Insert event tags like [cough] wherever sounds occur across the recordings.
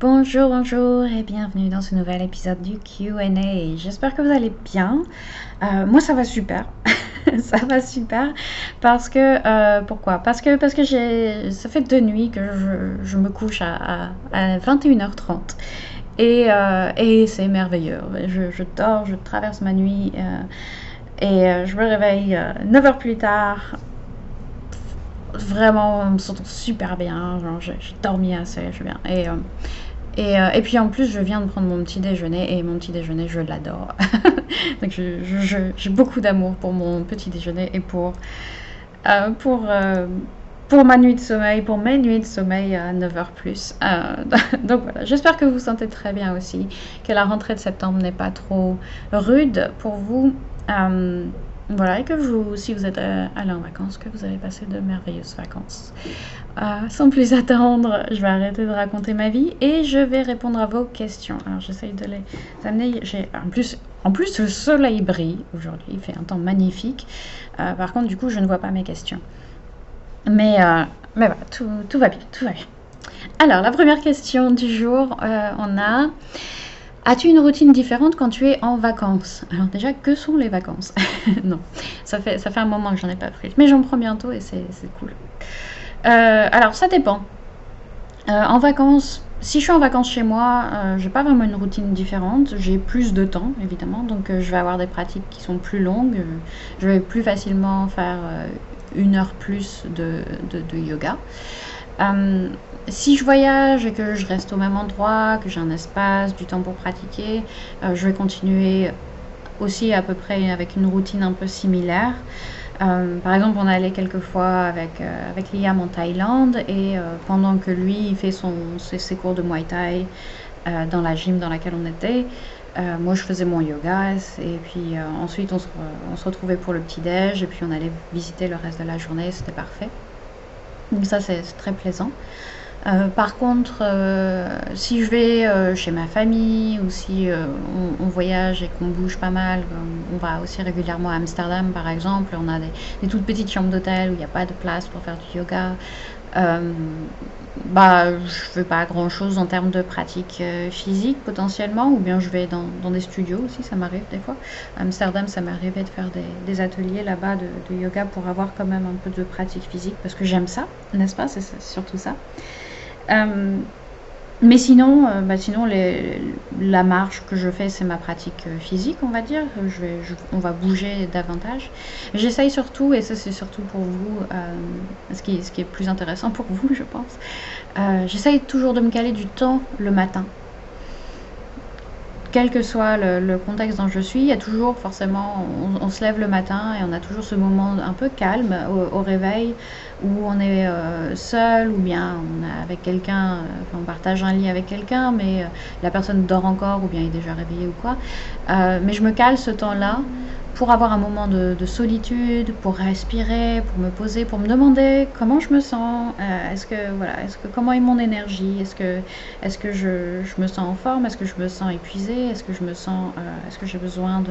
Bonjour, bonjour et bienvenue dans ce nouvel épisode du QA. J'espère que vous allez bien. Euh, moi, ça va super. [laughs] ça va super parce que euh, pourquoi? Parce que parce que ça fait deux nuits que je, me couche à, 21h30 et, euh, et c'est merveilleux. Je, dors, je traverse ma nuit et je me réveille 9 heures plus tard vraiment on me sent super bien j'ai dormi assez je suis bien et et, puis en plus, je viens de prendre mon petit déjeuner et mon petit déjeuner, je l'adore. [laughs] Donc j'ai beaucoup d'amour pour mon petit déjeuner et pour, euh, pour, euh, pour ma nuit de sommeil, pour mes nuits de sommeil à 9h plus. [laughs] donc voilà, j'espère que vous vous sentez très bien aussi, que la rentrée de septembre n'est pas trop rude pour vous. Voilà, et que vous, si vous êtes allé en vacances, que vous avez passé de merveilleuses vacances. Euh, sans plus attendre, je vais arrêter de raconter ma vie et je vais répondre à vos questions. Alors j'essaye de les amener. En plus, le soleil brille aujourd'hui. Il fait un temps magnifique. Euh, par contre, du coup, je ne vois pas mes questions. Mais, euh, mais voilà, tout, va bien, tout va bien. Alors la première question du jour, on a. As-tu une routine différente quand tu es en vacances? Alors déjà, que sont les vacances? [laughs] Non, ça fait, ça fait un moment que j'en ai pas pris. Mais j'en prends bientôt et c'est cool. Euh, alors ça dépend. Euh, en vacances, si je suis en vacances chez moi, euh, j'ai pas vraiment une routine différente. J'ai plus de temps, évidemment, donc je vais avoir des pratiques qui sont plus longues. je vais plus facilement faire une heure plus de, de yoga. Si je voyage et que je reste au même endroit, que j'ai un espace, du temps pour pratiquer, je vais continuer aussi à peu près avec une routine un peu similaire. Euh, par exemple, on allait quelques fois avec, euh, avec Liam en Thaïlande et euh, pendant que lui il fait son, ses, cours de Muay Thai dans la gym dans laquelle on était, moi je faisais mon yoga et puis ensuite on se, on se, retrouvait pour le petit-déj et puis on allait visiter le reste de la journée, c'était parfait. Donc ça c'est très plaisant. Euh, par contre, euh, si je vais euh, chez ma famille ou si on, voyage et qu'on bouge pas mal, on va aussi régulièrement à Amsterdam par exemple, on a des, toutes petites chambres d'hôtel où il n'y a pas de place pour faire du yoga. bah, je fais pas grand chose en termes de pratique physique potentiellement, ou bien je vais dans, des studios aussi, ça m'arrive des fois. À Amsterdam, ça m'arrivait de faire des, ateliers là-bas de, yoga pour avoir quand même un peu de pratique physique parce que j'aime ça, n'est-ce pas? C'est surtout ça. Euh, mais sinon, euh, bah sinon la marche que je fais, c'est ma pratique euh, physique, on va dire. On va bouger davantage. J'essaye surtout, et ça c'est surtout pour vous, ce qui est plus intéressant pour vous, je pense. J'essaye toujours de me caler du temps le matin quel que soit le, contexte dans je suis, il y a toujours forcément, on, se lève le matin et on a toujours ce moment un peu calme au, réveil où on est euh, seul ou bien on est avec quelqu'un, euh, on partage un lit avec quelqu'un, mais euh, la personne dort encore ou bien est déjà réveillée ou quoi. mais je me cale ce temps-là pour avoir un moment de, solitude, pour respirer, pour me poser, pour me demander comment je me sens, euh, est-ce que voilà, est-ce que comment est mon énergie, est-ce que est-ce que je, je, me sens en forme, est-ce que je me sens épuisée, est-ce que je me sens, euh, est-ce que j'ai besoin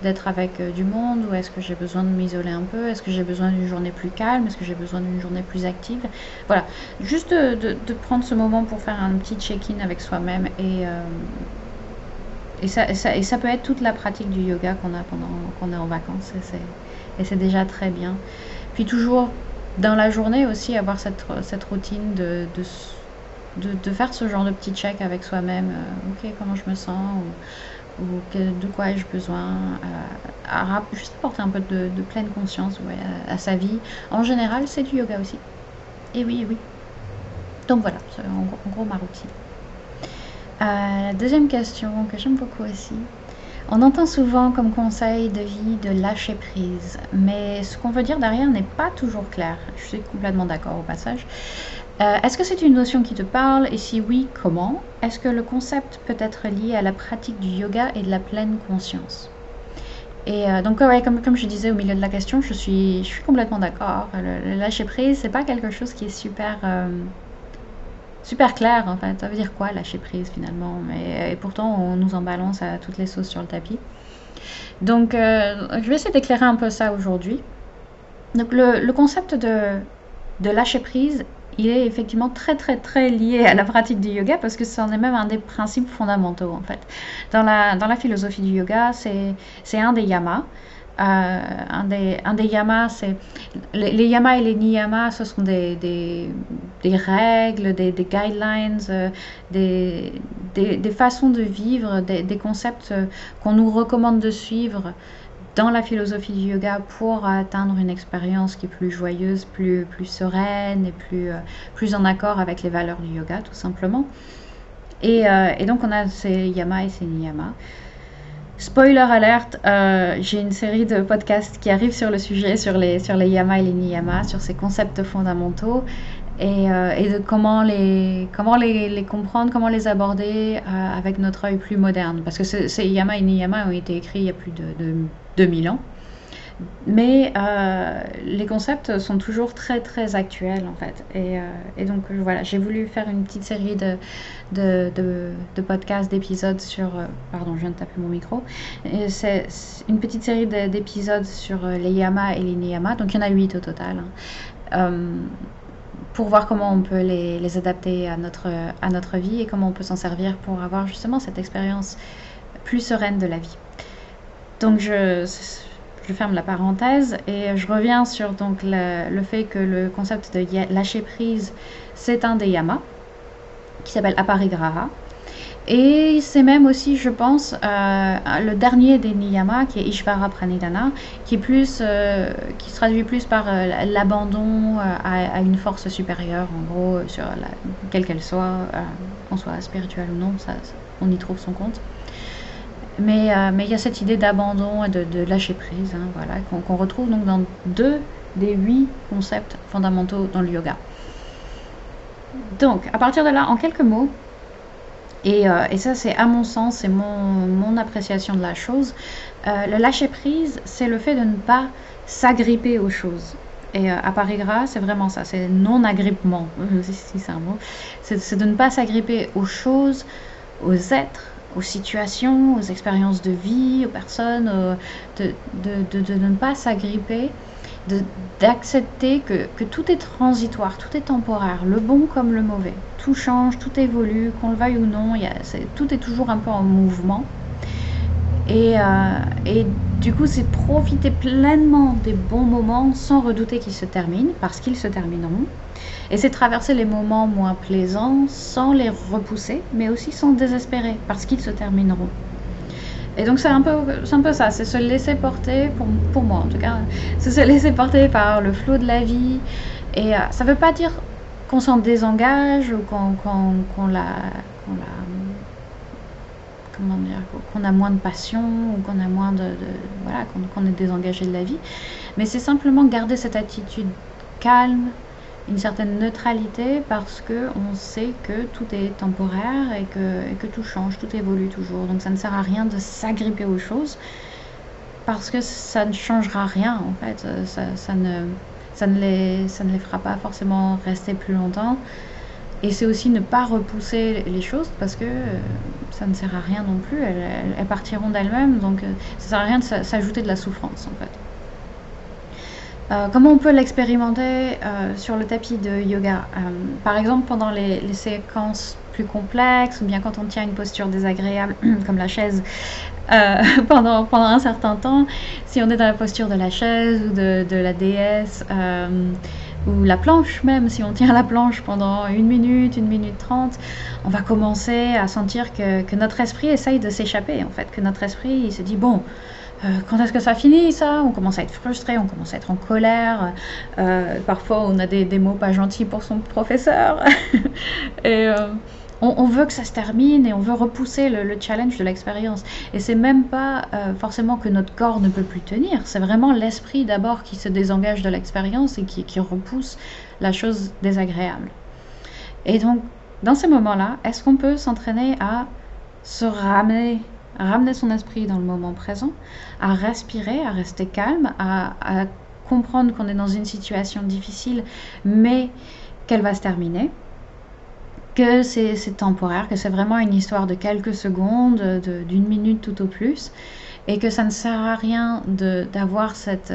d'être avec euh, du monde ou est-ce que j'ai besoin de m'isoler un peu, est-ce que j'ai besoin d'une journée plus calme, est-ce que j'ai besoin d'une journée plus active, voilà, juste de, de, prendre ce moment pour faire un petit check-in avec soi-même et et ça, et ça, peut être toute la pratique du yoga qu'on a pendant qu'on est en vacances. Et c'est déjà très bien. Puis toujours dans la journée aussi avoir cette, routine de, de, faire ce genre de petit check avec soi-même. Euh, ok, comment je me sens ou, de quoi ai-je besoin euh, Juste apporter un peu de, pleine conscience à, sa vie. En général, c'est du yoga aussi. Et oui, oui. Donc voilà, c'est en gros ma routine. Euh, deuxième question que j'aime beaucoup aussi. On entend souvent comme conseil de vie de lâcher prise, mais ce qu'on veut dire derrière n'est pas toujours clair. Je suis complètement d'accord au passage. Euh, est-ce que c'est une notion qui te parle? Et si oui, comment? Est-ce que le concept peut être lié à la pratique du yoga et de la pleine conscience? Et euh, donc, comme, comme je disais au milieu de la question, je suis, complètement d'accord. Le, lâcher prise, c'est pas quelque chose qui est super super clair en fait. Ça veut dire quoi lâcher prise finalement? Mais, Et pourtant, on nous en balance à toutes les sauces sur le tapis. Donc, euh, je vais essayer d'éclairer un peu ça aujourd'hui. Donc, le, concept de, de, lâcher prise il est effectivement très très très lié à la pratique du yoga parce que c'en est même un des principes fondamentaux en fait. Dans la, dans la philosophie du yoga, c'est un des yamas. Euh, un, des, yamas, c'est les, yamas et les niyamas, ce sont des, règles, des, guidelines, euh, des, façons de vivre, des, concepts euh, qu'on nous recommande de suivre dans la philosophie du yoga pour atteindre une expérience qui est plus joyeuse, plus, sereine et plus, en accord avec les valeurs du yoga, tout simplement. Et donc on a ces yamas et ces niyamas. Spoiler alerte, euh, j'ai une série de podcasts qui arrivent sur le sujet, sur les, sur les yama et les niyama, sur ces concepts fondamentaux et, euh, et de comment, les, comment les, les, comprendre, comment les aborder euh, avec notre œil plus moderne. Parce que ces yama et niyama ont été écrits il y a plus de, de 2000 ans. Mais euh, les concepts sont toujours très très actuels en fait. Et, euh, et donc voilà, j'ai voulu faire une petite série de, de, podcasts, d'épisodes sur... Euh, pardon, je viens de taper mon micro. C'est une petite série d'épisodes sur les yamas et les niyamas. Donc il y en a huit au total. Hein. pour voir comment on peut les, les, adapter à notre, à notre vie et comment on peut s'en servir pour avoir justement cette expérience plus sereine de la vie. Donc je je ferme la parenthèse et je reviens sur donc le, fait que le concept de lâcher prise, c'est un des yamas qui s'appelle aparigraha. Et c'est même aussi, je pense, euh, le dernier des niyamas, qui est Ishvara Pranidhana, qui, plus, euh, qui se traduit plus par euh, l'abandon à, une force supérieure, en gros, sur quelle qu'elle soit, qu'on soit spirituel ou non, ça, on y trouve son compte. Mais, euh, mais il y a cette idée d'abandon et de, lâcher prise, hein, voilà, qu'on retrouve donc dans deux des huit concepts fondamentaux dans le yoga. Donc, à partir de là, en quelques mots, et, euh, et ça c'est à mon sens, c'est mon, mon, appréciation de la chose, euh, le lâcher prise, c'est le fait de ne pas s'agripper aux choses. Et à Paris Gras, c'est vraiment ça, c'est non-agrippement, [laughs] si c'est un mot, c'est de ne pas s'agripper aux choses, aux êtres, aux situations, aux expériences de vie, aux personnes, de, de, de, ne pas s'agripper, d'accepter que, que, tout est transitoire, tout est temporaire, le bon comme le mauvais. Tout change, tout évolue, qu'on le veuille ou non, tout est toujours un peu en mouvement. Et, euh, et du coup, c'est profiter pleinement des bons moments sans redouter qu'ils se terminent, parce qu'ils se termineront. Et c'est traverser les moments moins plaisants sans les repousser, mais aussi sans désespérer, parce qu'ils se termineront. Et donc c'est un peu, ça, c'est se laisser porter, pour, moi en tout cas, c'est se laisser porter par le flot de la vie. Et euh, ça ne veut pas dire qu'on s'en désengage ou qu'on la comment dire, qu'on a moins de passion ou qu'on a moins de, voilà, qu'on, est désengagé de la vie. Mais c'est simplement garder cette attitude calme, une certaine neutralité parce que on sait que tout est temporaire et que, que, tout change, tout évolue toujours. Donc ça ne sert à rien de s'agripper aux choses parce que ça ne changera rien en fait. Ça, ne, ça, ne les, ça ne les fera pas forcément rester plus longtemps. Et c'est aussi ne pas repousser les choses parce que ça ne sert à rien non plus. Elles, partiront d'elles-mêmes. Donc ça ne sert à rien de s'ajouter de la souffrance en fait. Euh, comment on peut l'expérimenter euh, sur le tapis de yoga? Euh, Par exemple, pendant les, séquences plus complexes, ou bien quand on tient une posture désagréable, [clears throat] comme la chaise, [laughs] pendant, pendant un certain temps, si on est dans la posture de la chaise ou de, de la déesse, ou la planche même, si on tient la planche pendant une minute, une minute trente, on va commencer à sentir que, que notre esprit essaye de s'échapper, en fait, que notre esprit il se dit, bon, euh, quand est-ce que ça finit ça? On commence à être frustré, on commence à être en colère. Euh, parfois, on a des, mots pas gentils pour son professeur. [laughs] et euh, on, veut que ça se termine et on veut repousser le, le challenge de l'expérience. Et c'est même pas euh, forcément que notre corps ne peut plus tenir. C'est vraiment l'esprit d'abord qui se désengage de l'expérience et qui repousse la chose désagréable. Et donc, dans ces moments-là, est-ce qu'on peut s'entraîner à se ramener ramener son esprit dans le moment présent, à respirer, à rester calme, à, comprendre qu'on est dans une situation difficile, mais qu'elle va se terminer, que c'est temporaire, que c'est vraiment une histoire de quelques secondes, d'une minute tout au plus, et que ça ne sert à rien d'avoir cette...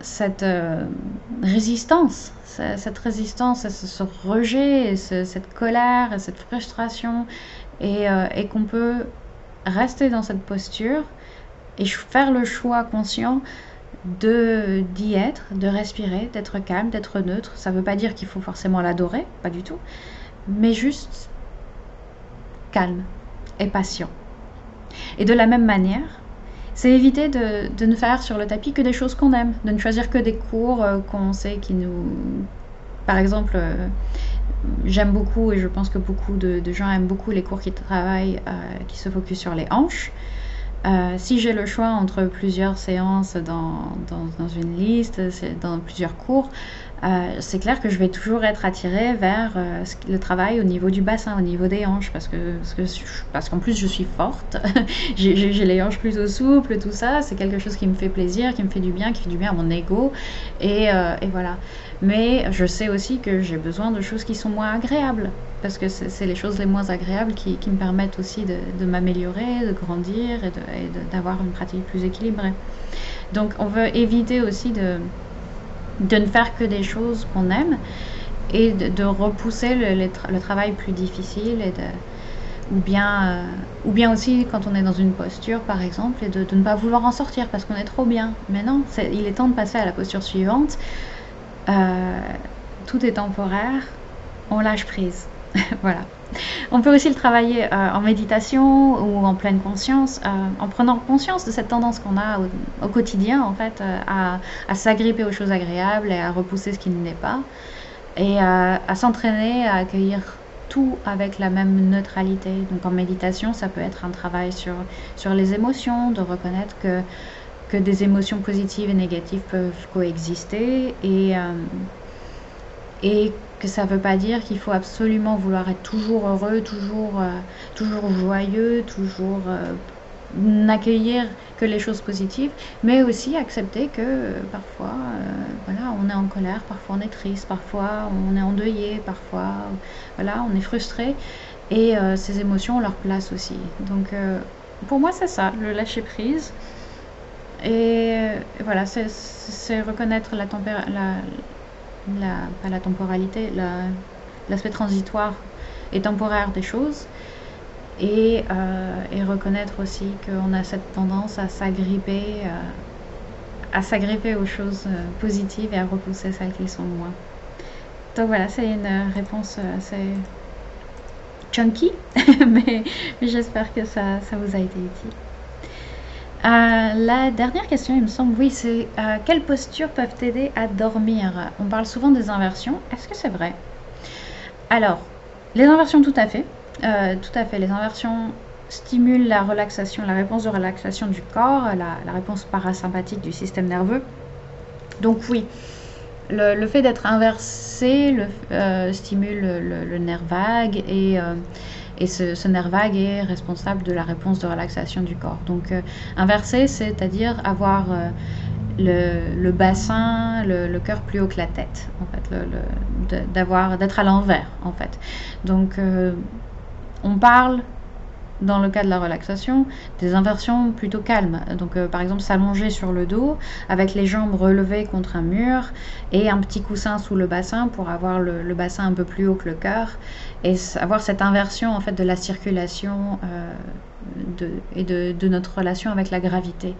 cette euh, résistance, cette résistance, ce, rejet, cette colère, cette frustration, et, euh, et qu'on peut rester dans cette posture et faire le choix conscient d'y être, de respirer, d'être calme, d'être neutre. Ça ne veut pas dire qu'il faut forcément l'adorer, pas du tout, mais juste calme et patient. Et de la même manière, c'est éviter de, ne faire sur le tapis que des choses qu'on aime, de ne choisir que des cours euh, qu'on sait qui nous... Par exemple, euh, j'aime beaucoup, et je pense que beaucoup de, gens aiment beaucoup les cours qui travaillent, euh, qui se focusent sur les hanches. si j'ai le choix entre plusieurs séances dans, dans une liste, dans plusieurs cours, euh, c'est clair que je vais toujours être attirée vers euh, le travail au niveau du bassin, au niveau des hanches, parce que parce qu'en plus je suis forte, [laughs] j'ai les hanches plutôt souples, tout ça, c'est quelque chose qui me fait plaisir, qui me fait du bien, qui fait du bien à mon ego, et, euh, voilà. Mais je sais aussi que j'ai besoin de choses qui sont moins agréables, parce que c'est les choses les moins agréables qui, me permettent aussi de, m'améliorer, de grandir et d'avoir une pratique plus équilibrée. Donc on veut éviter aussi de de ne faire que des choses qu'on aime et de, repousser le, travail plus difficile ou bien, euh, ou bien aussi quand on est dans une posture par exemple et de, ne pas vouloir en sortir parce qu'on est trop bien. Mais non, il est temps de passer à la posture suivante. Euh, tout est temporaire, on lâche prise. [laughs] voilà. On peut aussi le travailler euh, en méditation ou en pleine conscience, euh, en prenant conscience de cette tendance qu'on a au, quotidien, en fait, euh, à, s'agripper aux choses agréables et à repousser ce qui n'est pas, et à s'entraîner à accueillir tout avec la même neutralité. Donc en méditation, ça peut être un travail sur, sur les émotions, de reconnaître que, que des émotions positives et négatives peuvent coexister et, et que ça ne veut pas dire qu'il faut absolument vouloir être toujours heureux, toujours, euh, toujours joyeux, toujours euh, n'accueillir que les choses positives, mais aussi accepter que euh, parfois, voilà, on est en colère, parfois on est triste, parfois on est endeuillé, parfois, voilà, on est frustré, et ces émotions ont leur place aussi. Donc, pour moi, c'est ça, le lâcher prise. Et voilà, c'est reconnaître la, la, la, pas la temporalité, l'aspect transitoire et temporaire des choses. Et, euh, et reconnaître aussi qu'on a cette tendance à s'agripper, euh, à s'agripper aux choses euh, positives et à repousser celles qui sont moins. Donc voilà, c'est une réponse assez chunky, [laughs] mais, mais j'espère que ça, ça vous a été utile. Euh, la dernière question, il me semble, oui, c'est euh, quelles postures peuvent t'aider à dormir? On parle souvent des inversions. Est-ce que c'est vrai? Alors, les inversions, tout à fait. Euh, tout à fait. Les inversions stimulent la relaxation, la réponse de relaxation du corps, la, réponse parasympathique du système nerveux. Donc oui, le, fait d'être inversé le, stimule le, nerf vague et et ce, nerf vague est responsable de la réponse de relaxation du corps. Donc euh, inversé, c'est-à-dire avoir euh, le, bassin, le, cœur plus haut que la tête, en fait, d'avoir, d'être à l'envers, en fait. Donc euh, on parle dans le cas de la relaxation, des inversions plutôt calmes. Donc, par exemple, s'allonger sur le dos avec les jambes relevées contre un mur et un petit coussin sous le bassin pour avoir le, bassin un peu plus haut que le cœur et avoir cette inversion en fait de la circulation euh, et de, de, notre relation avec la gravité.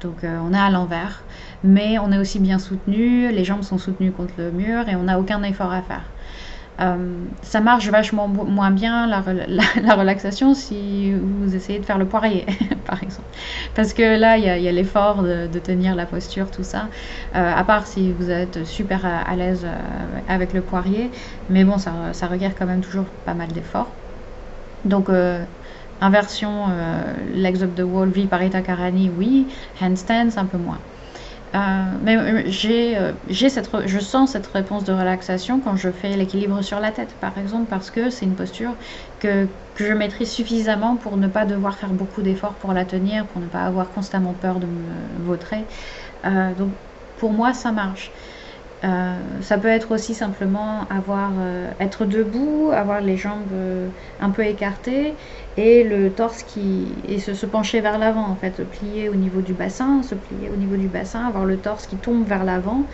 Donc euh, on est à l'envers, mais on est aussi bien soutenu, les jambes sont soutenues contre le mur et on n'a aucun effort à faire. Euh, ça marche vachement moins bien [laughs] la, la, relaxation si vous essayez de faire le poirier, [laughs] par exemple. Parce que là, il y a, l'effort de, tenir la posture, tout ça. Euh, à part si vous êtes super à, l'aise euh, avec le poirier. Mais bon, ça, ça, requiert quand même toujours pas mal d'efforts. Donc, inversion, legs up the wall, Viparita Karani, oui. Handstands, un peu moins. Euh, mais euh, j'ai, euh, j'ai cette, je sens cette réponse de relaxation quand je fais l'équilibre sur la tête, par exemple, parce que c'est une posture que, que, je maîtrise suffisamment pour ne pas devoir faire beaucoup d'efforts pour la tenir, pour ne pas avoir constamment peur de me vautrer. donc, pour moi, ça marche. Euh, ça peut être aussi simplement avoir, euh, être debout, avoir les jambes euh, un peu écartées et le torse qui et se, pencher vers l'avant en fait, plier au niveau du bassin, se plier au niveau du bassin, avoir le torse qui tombe vers l'avant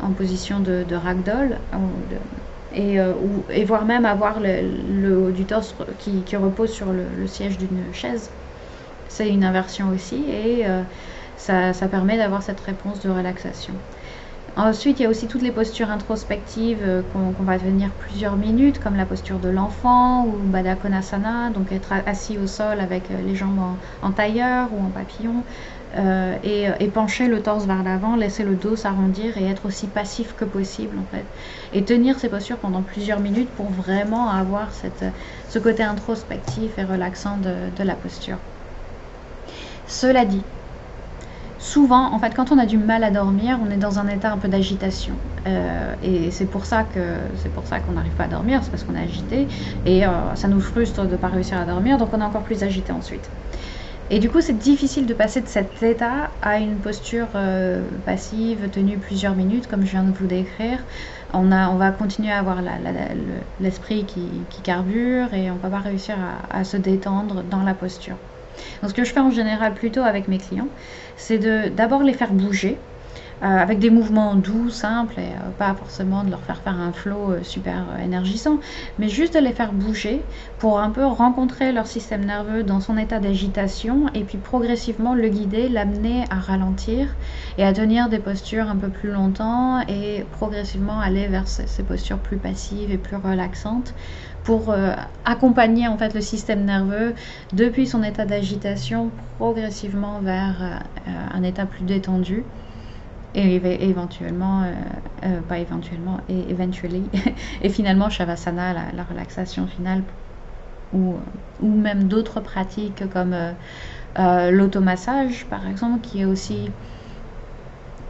en position de, ragdoll et, voire même avoir le, haut du torse qui, repose sur le, siège d'une chaise. C'est une inversion aussi et ça, ça permet d'avoir cette réponse de relaxation. Ensuite, il y a aussi toutes les postures introspectives euh, qu'on va tenir plusieurs minutes, comme la posture de l'enfant ou Baddha Konasana, donc être assis au sol avec euh, les jambes en, tailleur ou en papillon, euh, et, pencher le torse vers l'avant, laisser le dos s'arrondir et être aussi passif que possible en fait. Et tenir ces postures pendant plusieurs minutes pour vraiment avoir ce côté introspectif et relaxant de la posture. Cela dit, souvent, en fait, quand on a du mal à dormir, on est dans un état un peu d'agitation. Euh, et c'est pour ça que c'est pour ça qu'on n'arrive pas à dormir, c'est parce qu'on est agité. Et euh, ça nous frustre de ne pas réussir à dormir, donc on est encore plus agité ensuite. Et du coup, c'est difficile de passer de cet état à une posture euh, passive, tenue plusieurs minutes, comme je viens de vous décrire. On, a, on va continuer à avoir l'esprit qui, carbure et on ne va pas réussir à se détendre dans la posture. Donc ce que je fais en général plutôt avec mes clients, c'est d'abord les faire bouger. Euh, avec des mouvements doux, simples, et euh, pas forcément de leur faire faire un flow euh, super énergisant, mais juste de les faire bouger pour un peu rencontrer leur système nerveux dans son état d'agitation et puis progressivement le guider, l'amener à ralentir et à tenir des postures un peu plus longtemps et progressivement aller vers ces postures plus passives et plus relaxantes pour euh, accompagner en fait le système nerveux depuis son état d'agitation progressivement vers euh, un état plus détendu et éventuellement, euh, pas éventuellement, et eventually, [laughs] et finalement Shavasana, la, la relaxation finale, ou, ou même d'autres pratiques comme l'automassage par exemple, qui est aussi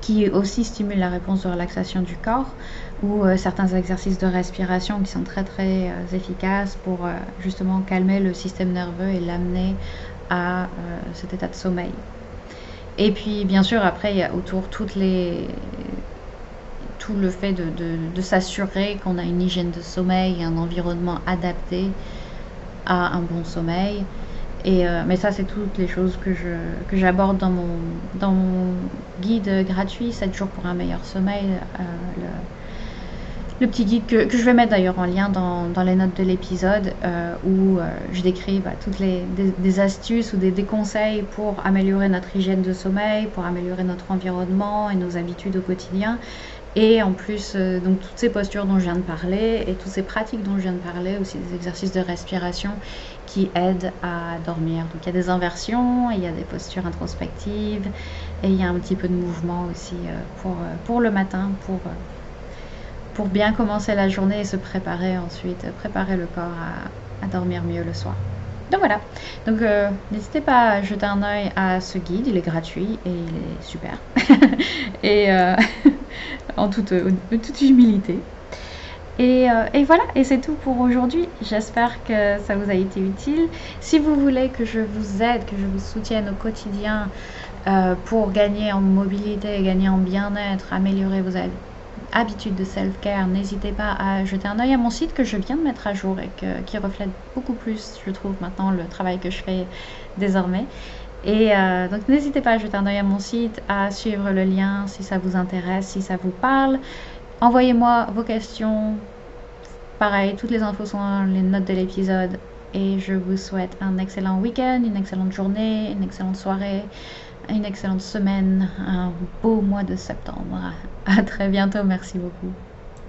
qui aussi stimule la réponse de relaxation du corps, ou euh, certains exercices de respiration qui sont très très euh, efficaces pour euh, justement calmer le système nerveux et l'amener à cet état de sommeil. Et puis bien sûr après il y a autour toutes les tout le fait de, de s'assurer qu'on a une hygiène de sommeil et un environnement adapté à un bon sommeil. Euh, mais ça, c'est toutes les choses que, j'aborde dans mon, guide gratuit, 7 jours pour un meilleur sommeil. Euh, le, petit guide que, je vais mettre d'ailleurs en lien dans, dans les notes de l'épisode, euh, où je décris bah, toutes les des, astuces ou des, des, conseils pour améliorer notre hygiène de sommeil, pour améliorer notre environnement et nos habitudes au quotidien. Et en plus, donc toutes ces postures dont je viens de parler et toutes ces pratiques dont je viens de parler, aussi des exercices de respiration qui aident à dormir. Donc il y a des inversions, il y a des postures introspectives et il y a un petit peu de mouvement aussi euh, pour, euh, pour le matin, pour, euh, pour bien commencer la journée et se préparer ensuite, préparer le corps à, dormir mieux le soir. Donc voilà, donc n'hésitez pas à jeter un oeil à ce guide, il est gratuit et il est super. [laughs] et [laughs] en toute, en toute humilité. Euh, et, voilà, et c'est tout pour aujourd'hui. J'espère que ça vous a été utile. Si vous voulez que je vous aide, que je vous soutienne au quotidien euh, pour gagner en mobilité, gagner en bien-être, améliorer vos habitudes de self-care, n'hésitez pas à jeter un œil à mon site que je viens de mettre à jour et qui reflète beaucoup plus, je trouve, maintenant le travail que je fais désormais. Et euh, donc n'hésitez pas à jeter un œil à mon site, à suivre le lien si ça vous intéresse, si ça vous parle. Envoyez-moi vos questions. Pareil, toutes les infos sont dans les notes de l'épisode. Et je vous souhaite un excellent week-end, une excellente journée, une excellente soirée, une excellente semaine, un beau mois de septembre. À très bientôt, merci beaucoup.